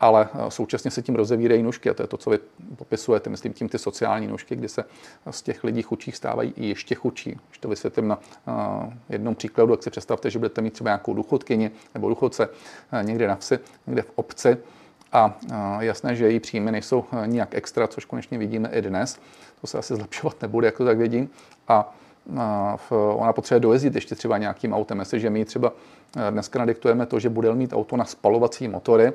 ale eh, současně se tím rozevírají nůžky a to je to, co vy popisujete, myslím tím ty sociální nůžky, kdy se z těch lidí chudších stávají i ještě chudší. Když to vysvětlím na uh, jednom příkladu, jak si představte, že budete mít třeba nějakou důchodkyni nebo důchodce někde na vsi, někde v obci a jasné, že její příjmy nejsou nijak extra, což konečně vidíme i dnes. To se asi zlepšovat nebude, jak to tak vidím. A ona potřebuje dojezdit ještě třeba nějakým autem. Jestliže my třeba eh, dneska nadiktujeme to, že bude mít auto na spalovací motory, eh,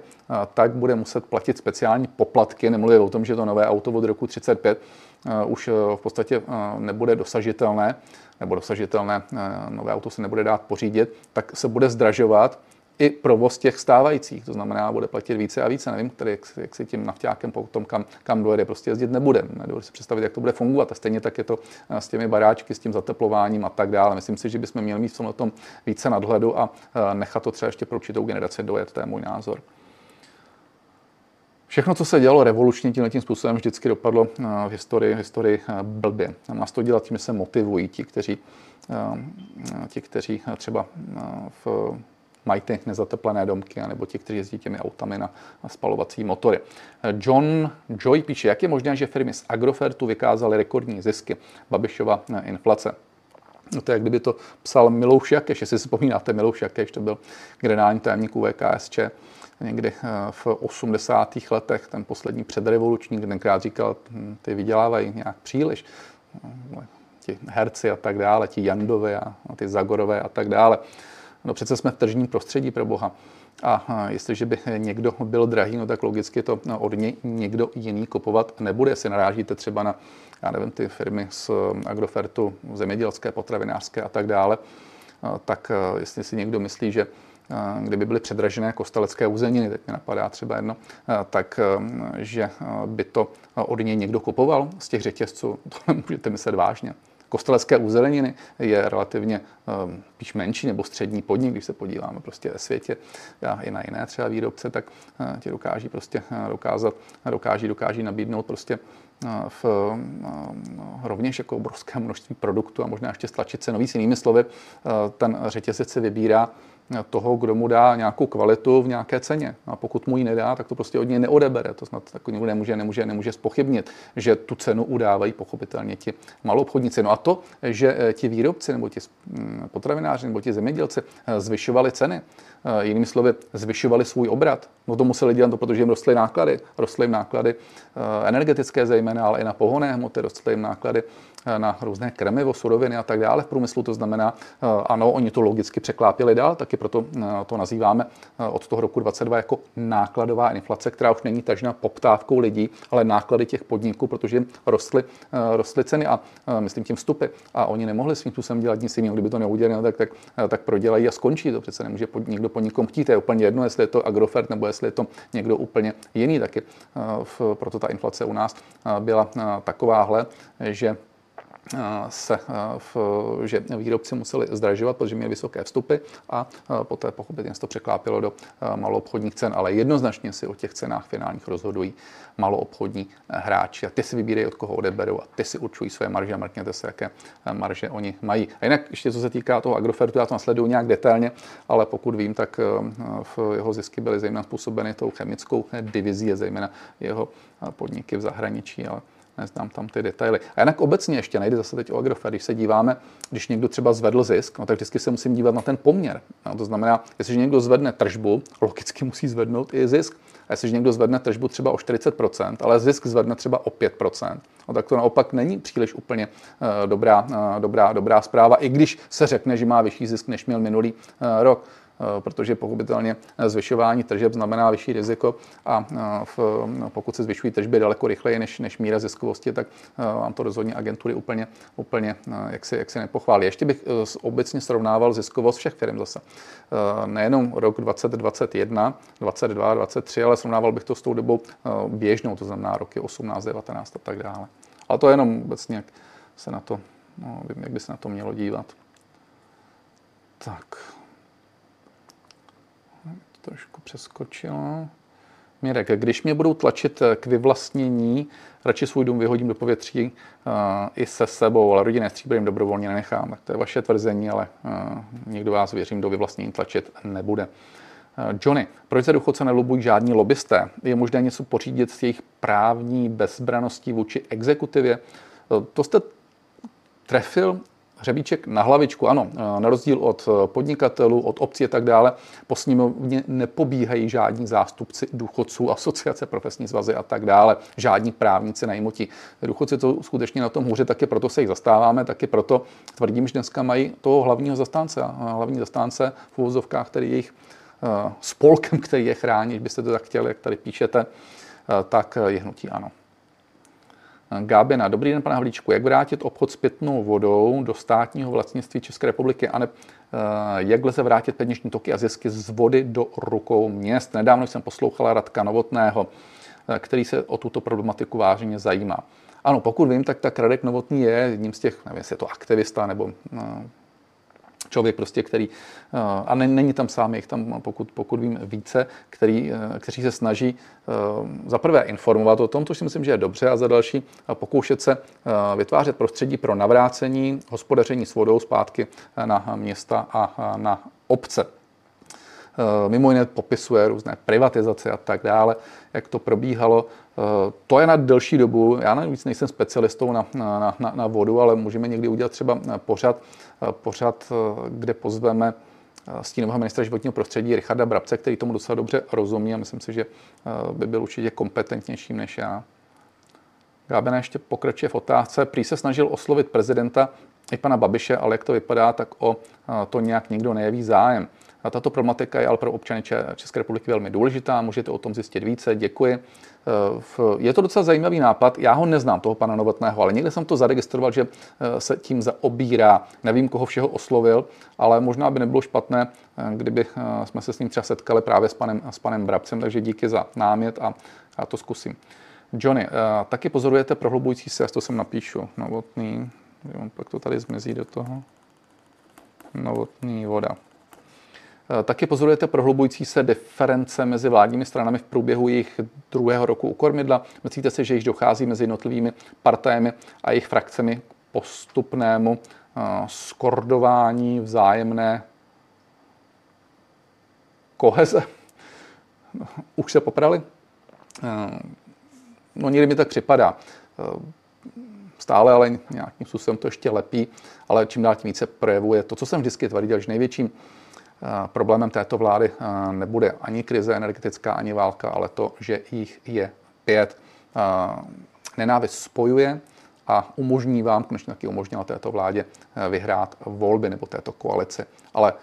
tak bude muset platit speciální poplatky. Nemluvím o tom, že to nové auto od roku 35 eh, už v podstatě nebude dosažitelné, nebo dosažitelné, nové auto se nebude dát pořídit, tak se bude zdražovat i provoz těch stávajících. To znamená, bude platit více a více. Nevím, který, jak, jak si tím navťákem potom kam, kam dojede, prostě jezdit nebude. Nedovedu si představit, jak to bude fungovat. A stejně tak je to eh, s těmi baráčky, s tím zateplováním a tak dále. Myslím si, že bychom měli mít v tom více nadhledu a eh, nechat to třeba ještě pro určitou generaci dojet. To je můj názor. Všechno, co se dělalo revolučně tímhle tím způsobem, vždycky dopadlo eh, v historii, v historii blbě. Nás to dělat tím, že se motivují ti, kteří, ti, kteří třeba v mají ty nezateplené domky, nebo ti, kteří jezdí těmi autami na, spalovací motory. John Joy píše, jak je možné, že firmy z Agrofertu vykázaly rekordní zisky Babišova eh, inflace. No to je, jak kdyby to psal Milouš Jakeš, jestli si vzpomínáte Milouš Jakeš, to byl generální tajemník VKSČ někdy eh, v 80. letech, ten poslední předrevolučník, tenkrát říkal, hm, ty vydělávají nějak příliš, ti herci a tak dále, ti Jandové a ty Zagorové a tak dále. No přece jsme v tržním prostředí pro Boha. A jestliže by někdo byl drahý, no tak logicky to od něj někdo jiný kupovat nebude. Jestli narážíte třeba na, já nevím, ty firmy z Agrofertu, zemědělské, potravinářské a tak dále, tak jestli si někdo myslí, že kdyby byly předražené kostelecké uzeniny, teď mi napadá třeba jedno, tak že by to od něj někdo kupoval z těch řetězců, [LAUGHS] to nemůžete myslet vážně. Kostelecké uzeleniny je relativně um, spíš menší nebo střední podnik, když se podíváme prostě ve světě a i na jiné třeba výrobce, tak uh, ti dokáží prostě uh, dokázat, dokáží, dokáží nabídnout prostě uh, v rovněž jako obrovské množství produktů a možná ještě stlačit cenový. S jinými slovy, ten řetězec si vybírá toho, kdo mu dá nějakou kvalitu v nějaké ceně. A pokud mu ji nedá, tak to prostě od něj neodebere. To snad tak nemůže, nemůže, nemůže spochybnit, že tu cenu udávají pochopitelně ti malou obchodníci. No a to, že eh, ti výrobci nebo ti mm, potravináři nebo ti zemědělci eh, zvyšovali ceny, jinými slovy, zvyšovali svůj obrat. No to museli dělat to, protože jim rostly náklady. Rostly jim náklady energetické zejména, ale i na pohonné hmoty, rostly jim náklady na různé krmivo, suroviny a tak dále v průmyslu. To znamená, ano, oni to logicky překlápěli dál, taky proto to nazýváme od toho roku 22 jako nákladová inflace, která už není tažena poptávkou lidí, ale náklady těch podniků, protože jim rostly, rostly ceny a myslím tím vstupy. A oni nemohli svým způsobem dělat nic jiného. Kdyby to neudělali, tak, tak, tak prodělají a skončí. To přece nemůže pod, někdo po nikom chtít. Je úplně jedno, jestli je to Agrofert nebo jestli je to někdo úplně jiný. Taky proto ta inflace u nás byla takováhle, že se, v, že výrobci museli zdražovat, protože měli vysoké vstupy a poté pochopitelně se to překlápilo do maloobchodních cen, ale jednoznačně si o těch cenách finálních rozhodují maloobchodní hráči a ty si vybírají, od koho odeberou a ty si určují své marže a mrkněte se, jaké marže oni mají. A jinak ještě co se týká toho Agrofertu, já to nasleduju nějak detailně, ale pokud vím, tak v jeho zisky byly zejména způsobeny tou chemickou divizí, zejména jeho podniky v zahraničí, ale neznám tam ty detaily. A jinak obecně ještě nejde zase teď o Agrofert, když se díváme, když někdo třeba zvedl zisk, no tak vždycky se musím dívat na ten poměr. No, to znamená, jestliže někdo zvedne tržbu, logicky musí zvednout i zisk. A jestliže někdo zvedne tržbu třeba o 40%, ale zisk zvedne třeba o 5%, no tak to naopak není příliš úplně uh, dobrá, uh, dobrá, dobrá zpráva, i když se řekne, že má vyšší zisk, než měl minulý uh, rok. Eh, protože pochopitelně zvyšování tržeb znamená vyšší riziko a eh, v, pokud se zvyšují tržby daleko rychleji než, než míra ziskovosti, tak eh, vám to rozhodně agentury úplně, úplně jak, si, jak si nepochválí. Ještě bych obecně srovnával ziskovost všech firm zase. Nejenom rok 2021, 22, 23, ale srovnával bych to s tou dobou běžnou, to znamená roky 18, 19 a tak dále. Ale to je jenom obecně, jak se na to, no, jak by se na to mělo dívat. Tak trošku přeskočilo. Mirek, když mě budou tlačit k vyvlastnění, radši svůj dům vyhodím do povětří uh, i se sebou, ale rodinné stříbry jim dobrovolně nenechám. Tak to je vaše tvrzení, ale uh, nikdo vás, věřím, do vyvlastnění tlačit nebude. Uh, Johnny, proč se důchodce nelobují žádní lobbysté? Je možné něco pořídit s jejich právní bezbraností vůči exekutivě? To jste trefil hřebíček na hlavičku, ano, na rozdíl od eh, podnikatelů, od obcí a tak dále, po sněmovně nepobíhají žádní zástupci důchodců, asociace, profesní svazy a tak dále, žádní právníci najmoti. Důchodci to skutečně na tom hůře, taky proto se jich zastáváme, taky proto tvrdím, že dneska mají toho hlavního zastánce, hlavní zastánce v úvozovkách, který jejich eh, spolkem, který je chrání, byste to tak chtěli, jak tady píšete, eh, tak je hnutí ano. Gábina. Dobrý den, pane Havlíčku. Jak vrátit obchod s pitnou vodou do státního vlastnictví České republiky? A ne, eh, jak lze vrátit peněžní toky a zisky z vody do rukou měst? Nedávno jsem poslouchala Radka Novotného, eh, který se o tuto problematiku vážně zajímá. Ano, pokud vím, tak tak Radek Novotný je jedním z těch, nevím, jestli je to aktivista nebo eh, člověk prostě, který, eh, a není tam sám, je tam, pokud, pokud vím, více, který, eh, kteří se snaží eh, za prvé informovat o tom, což si myslím, že je dobře, a za další pokoušet se vytvářet prostředí pro navrácení hospodaření s vodou zpátky na města a na obce. Mimo jiné popisuje různé privatizace a tak dále, jak to probíhalo. To je na delší dobu. Já navíc nejsem specialistou na, na, na, na vodu, ale můžeme někdy udělat třeba pořad pořad, eh, kde pozveme eh, stínového ministra životního prostředí Richarda Brabce, který tomu docela dobře rozumí a myslím si, že by byl určitě kompetentnějším než já. Gábena ještě pokračuje v otázce. Prý se snažil oslovit prezidenta i pana Babiše, ale jak to vypadá, tak o to nějak nikdo nejeví zájem. A tato problematika je ale pro občany České republiky velmi důležitá, můžete o tom zjistit více, děkuji. E, je to docela zajímavý nápad, já ho neznám, toho pana Novotného, ale někde jsem to zaregistroval, že e, se tím zaobírá. Nevím, koho všeho oslovil, ale možná by nebylo špatné, e, kdyby jsme se s ním třeba setkali právě s panem, s panem Brabcem, takže díky za námět a já to zkusím. Johnny, taky pozorujete prohlubující se, to sem napíšu, novotný, pak to tady zmizí do toho, novotný voda. Eh, taky pozorujete prohlubující se diference mezi vládními stranami v průběhu jejich druhého roku u kormidla. Myslíte si, že již dochází mezi jednotlivými partajemi a jejich frakcemi k postupnému eh, skordování vzájemné koheze? [LAUGHS] Už se poprali? Eh, no někdy mi tak připadá. Stále ale nějakým způsobem to ještě lepí, ale čím dál tím více projevuje to, co jsem vždycky tvrdil, že největším Problémem této vlády nebude ani krize energetická, ani válka, ale to, že jich je pět. Nenávist spojuje a umožní vám, konečně taky umožnila této vládě vyhrát volby nebo této koalici. Ale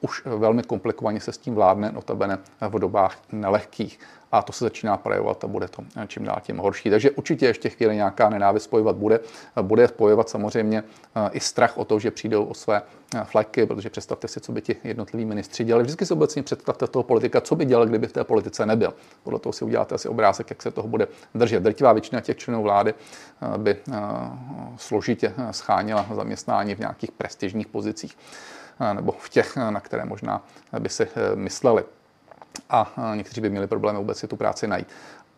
už velmi komplikovaně se s tím vládne, notabene v dobách nelehkých a to se začíná projevovat a bude to čím dál tím horší. Takže určitě ještě chvíli nějaká nenávist spojovat bude. Bude spojovat samozřejmě eh, i strach o to, že přijdou o své eh, fleky, protože představte si, co by ti jednotliví ministři dělali. Vždycky si obecně představte toho politika, co by dělal, kdyby v té politice nebyl. Podle toho si uděláte asi obrázek, jak se toho bude držet. Drtivá většina těch členů vlády eh, by složitě scháněla zaměstnání v nějakých prestižních pozicích nebo v těch, na které možná by si mysleli a někteří by měli problémy vůbec si tu práci najít.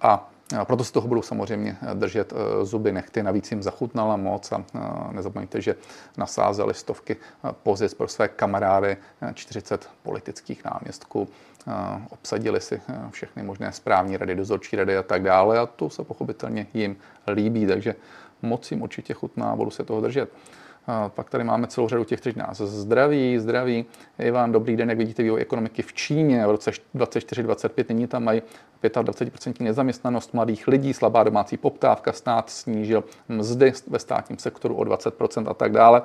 A proto se toho budou samozřejmě držet e, zuby nechty. Navíc jim zachutnala moc a e, nezapomeňte, že nasázeli stovky e, pozic pro své kamarády, 40 politických náměstků, obsadili si všechny možné správní rady, dozorčí rady a tak dále a to se pochopitelně jim líbí, takže moc jim určitě chutná budu se toho držet. Pak tady máme celou řadu těch, kteří nás zdraví, zdraví. Ivan, dobrý den, jak vidíte vývoj ekonomiky v Číně v roce 2024-2025, nyní tam mají 25% nezaměstnanost mladých lidí, slabá domácí poptávka, stát snížil mzdy ve státním sektoru o 20% a tak dále.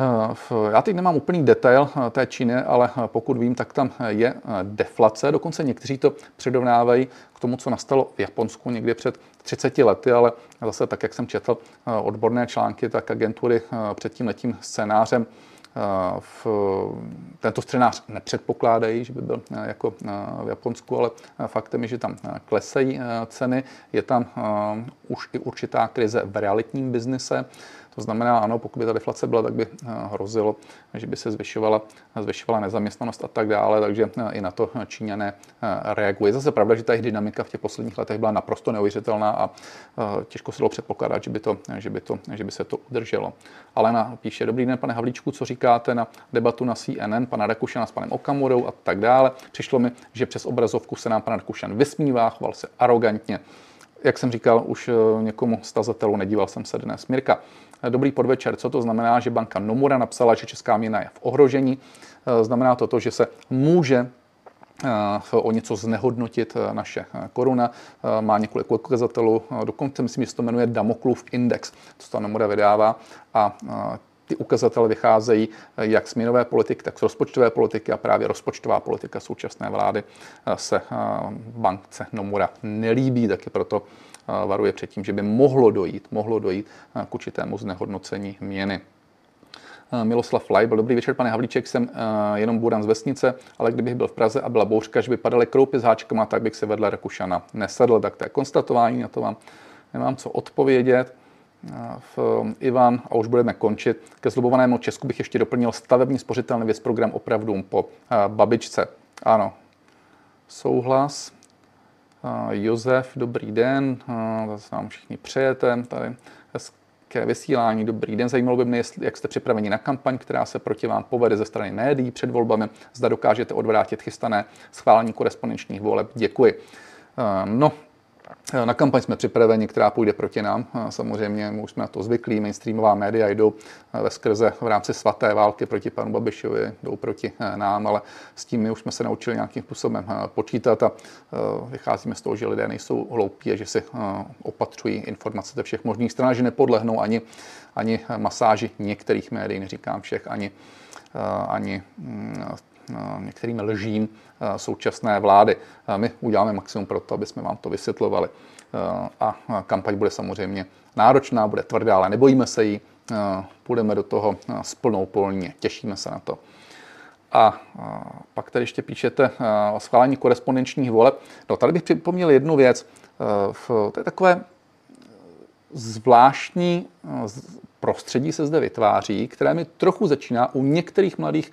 Eh, já teď nemám úplný detail eh, té Číny, ale eh, pokud vím, tak tam je deflace. Dokonce někteří to předovnávají k tomu, co nastalo v Japonsku někdy před 30 lety, ale zase tak, jak jsem četl odborné články, tak agentury před tím letím scénářem v tento scénář nepředpokládají, že by byl jako v Japonsku, ale faktem je, že tam klesají ceny. Je tam už i určitá krize v realitním biznise. To znamená, ano, pokud by ta deflace byla, tak by eh, hrozilo, že by se zvyšovala, zvyšovala nezaměstnanost a tak dále, takže eh, i na to Číňané eh, reagují. Zase pravda, že ta jejich dynamika v těch posledních letech byla naprosto neuvěřitelná a těžko se dalo předpokládat, že by, to, že, by to, že by se to udrželo. Alena píše, dobrý den, pane Havlíčku, co říkáte na debatu na CNN, pana Rakušana s panem Okamurou a tak dále. Přišlo mi, že přes obrazovku se nám pan Rakušan vysmívá, choval se arrogantně. Jak jsem říkal už někomu z tazatelů, nedíval jsem se dnes. Mirka, Dobrý podvečer. Co to znamená, že banka Nomura napsala, že česká měna je v ohrožení? Eh, znamená to to, že se může eh, o něco znehodnotit eh, naše koruna. Má několik ukazatelů, dokonce myslím, že se to jmenuje Damoklův index, co ta Nomura vydává a ty ukazatele vycházejí jak z měnové politiky, tak z rozpočtové politiky a právě rozpočtová politika současné vlády se bankce Nomura nelíbí, taky proto varuje před tím, že by mohlo dojít, mohlo dojít k určitému znehodnocení měny. Miloslav Leibl, dobrý večer, pane Havlíček, jsem jenom buran z vesnice, ale kdybych byl v Praze a byla bouřka, že by padaly kroupy s háčkama, tak bych se vedle Rakušana nesedl. Tak to je konstatování, na to vám nemám co odpovědět. V Ivan, a už budeme končit. Ke zlobovanému Česku bych ještě doplnil stavební spořitelný věc program opravdu po babičce. Ano, souhlas. Josef, dobrý den, zase vám všichni přejete, tady hezké vysílání, dobrý den, zajímalo by mě, jak jste připraveni na kampaň, která se proti vám povede ze strany médií před volbami, zda dokážete odvrátit chystané schválení korespondenčních voleb, děkuji. No, Na kampaň jsme připraveni, která půjde proti nám. Samozřejmě my už jsme na to zvyklí, mainstreamová média jdou ve skrze v rámci svaté války proti panu Babišovi, jdou proti nám, ale s tím my už jsme se naučili nějakým způsobem počítat a vycházíme z toho, že lidé nejsou hloupí a že si opatřují informace ze všech možných stran, že nepodlehnou ani, ani masáži některých médií, neříkám všech, ani, ani mm, některým lžím současné vlády. My uděláme maximum pro to, aby jsme vám to vysvětlovali. A kampaň bude samozřejmě náročná, bude tvrdá, ale nebojíme se jí. Půjdeme do toho s plnou polně. Těšíme se na to. A pak tady ještě píšete o schválení korespondenčních voleb. No, tady bych připomněl jednu věc. To je takové zvláštní prostředí se zde vytváří, které mi trochu začíná u některých mladých,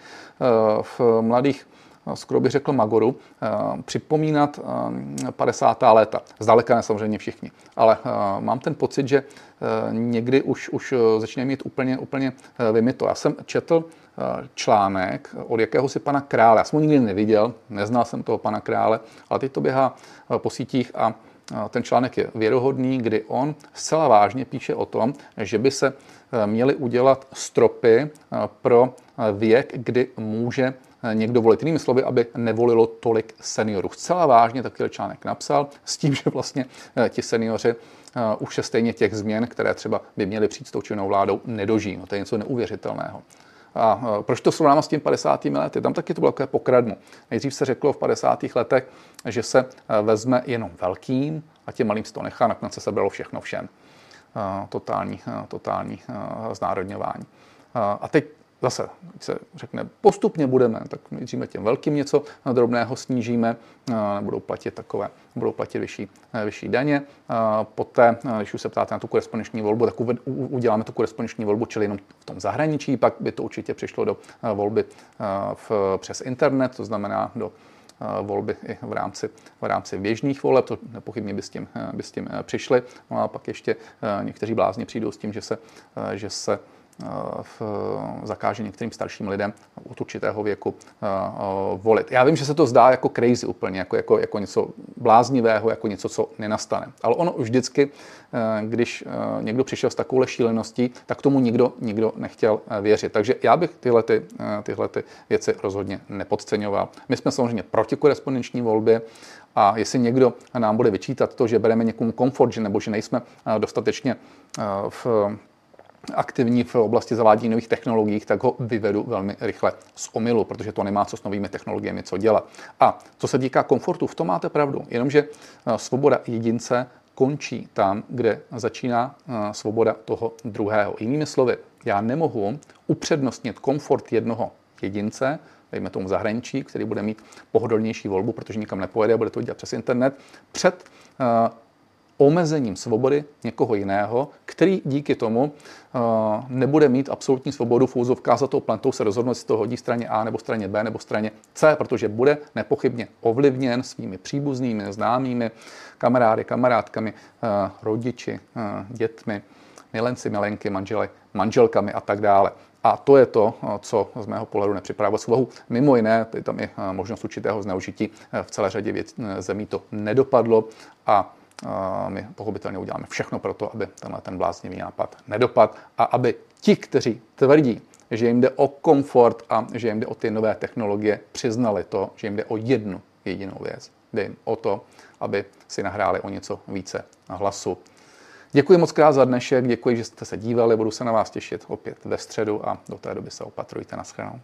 v mladých skoro bych řekl Magoru, připomínat 50. léta. Zdaleka ne samozřejmě všichni, ale mám ten pocit, že někdy už, už začínají mít úplně, úplně vymito. Já jsem četl článek od jakéhosi pana krále. Já jsem ho nikdy neviděl, neznal jsem toho pana krále, ale teď to běhá po sítích a ten článek je věrohodný, kdy on zcela vážně píše o tom, že by se e, měly udělat stropy e, pro e, věk, kdy může někdo volit. Jinými slovy, aby nevolilo tolik seniorů. Zcela vážně takový článek napsal s tím, že vlastně ti seniori už se stejně těch změn, které třeba by měly přijít s tou činnou vládou, nedožijí. No to je něco neuvěřitelného. A proč to srovnám s tím 50. lety? Tam taky to bylo takové pokradnu. Nejdřív se řeklo v 50. letech, že se e, vezme jenom velkým a těm malým se to nechá, nakonec se sebralo všechno všem. Totální, e, totální e, znárodňování. A teď zase se řekne, postupně budeme, tak nejdříve těm velkým něco drobného snížíme, budou platit takové, budou platit vyšší, vyšší daně. Poté, když už se ptáte na tu korespondenční volbu, tak uděláme tu korespondenční volbu, čili jenom v tom zahraničí, pak by to určitě přišlo do volby v, přes internet, to znamená do volby i v rámci, v rámci běžných voleb, to nepochybně by s tím, by s tím přišli. No a pak ještě někteří blázni přijdou s tím, že se, že se v, zakáže některým starším lidem od určitého věku eh, volit. Já vím, že se to zdá jako crazy úplně, jako, jako, jako něco bláznivého, jako něco, co nenastane. Ale ono vždycky, eh, když eh, někdo přišel s takovou šíleností, tak tomu nikdo, nikdo nechtěl věřit. Takže já bych tyhle, ty, tyhle ty věci rozhodně nepodceňoval. My jsme samozřejmě proti korespondenční volbě a jestli někdo nám bude vyčítat to, že bereme někomu komfort, že nebo že nejsme dostatečně v aktivní v oblasti zavádění nových technologií, tak ho vyvedu velmi rychle z omylu, protože to nemá co s novými technologiemi co dělat. A co se týká komfortu, v tom máte pravdu, jenomže eh, svoboda jedince končí tam, kde začíná eh, svoboda toho druhého. Jinými slovy, já nemohu upřednostnit komfort jednoho jedince, dejme tomu zahraničí, který bude mít pohodlnější volbu, protože nikam nepojede bude to dělat přes internet, před eh, omezením svobody někoho jiného, který díky tomu uh, nebude mít absolutní svobodu v úzovkách za tou plantou se rozhodnout, jestli to hodí straně A nebo straně B nebo straně C, protože bude nepochybně ovlivněn svými příbuznými, známými, kamarády, kamarádkami, uh, rodiči, uh, dětmi, milenci, milenky, manželi, manželkami a tak dále. A to je to, co z mého pohledu nepřipravuje svohu. Mimo jiné, tam i možnost určitého zneužití v celé řadě věc, zemí to nedopadlo a my pochopitelně uděláme všechno pro to, aby tenhle ten bláznivý nápad nedopad a aby ti, kteří tvrdí, že jim jde o komfort a že jim jde o ty nové technologie, přiznali to, že jim jde o jednu jedinou věc. Jde jim o to, aby si nahráli o něco více hlasu. Děkuji moc krát za dnešek, děkuji, že jste se dívali, budu se na vás těšit opět ve středu a do té doby se opatrujte na shledanou.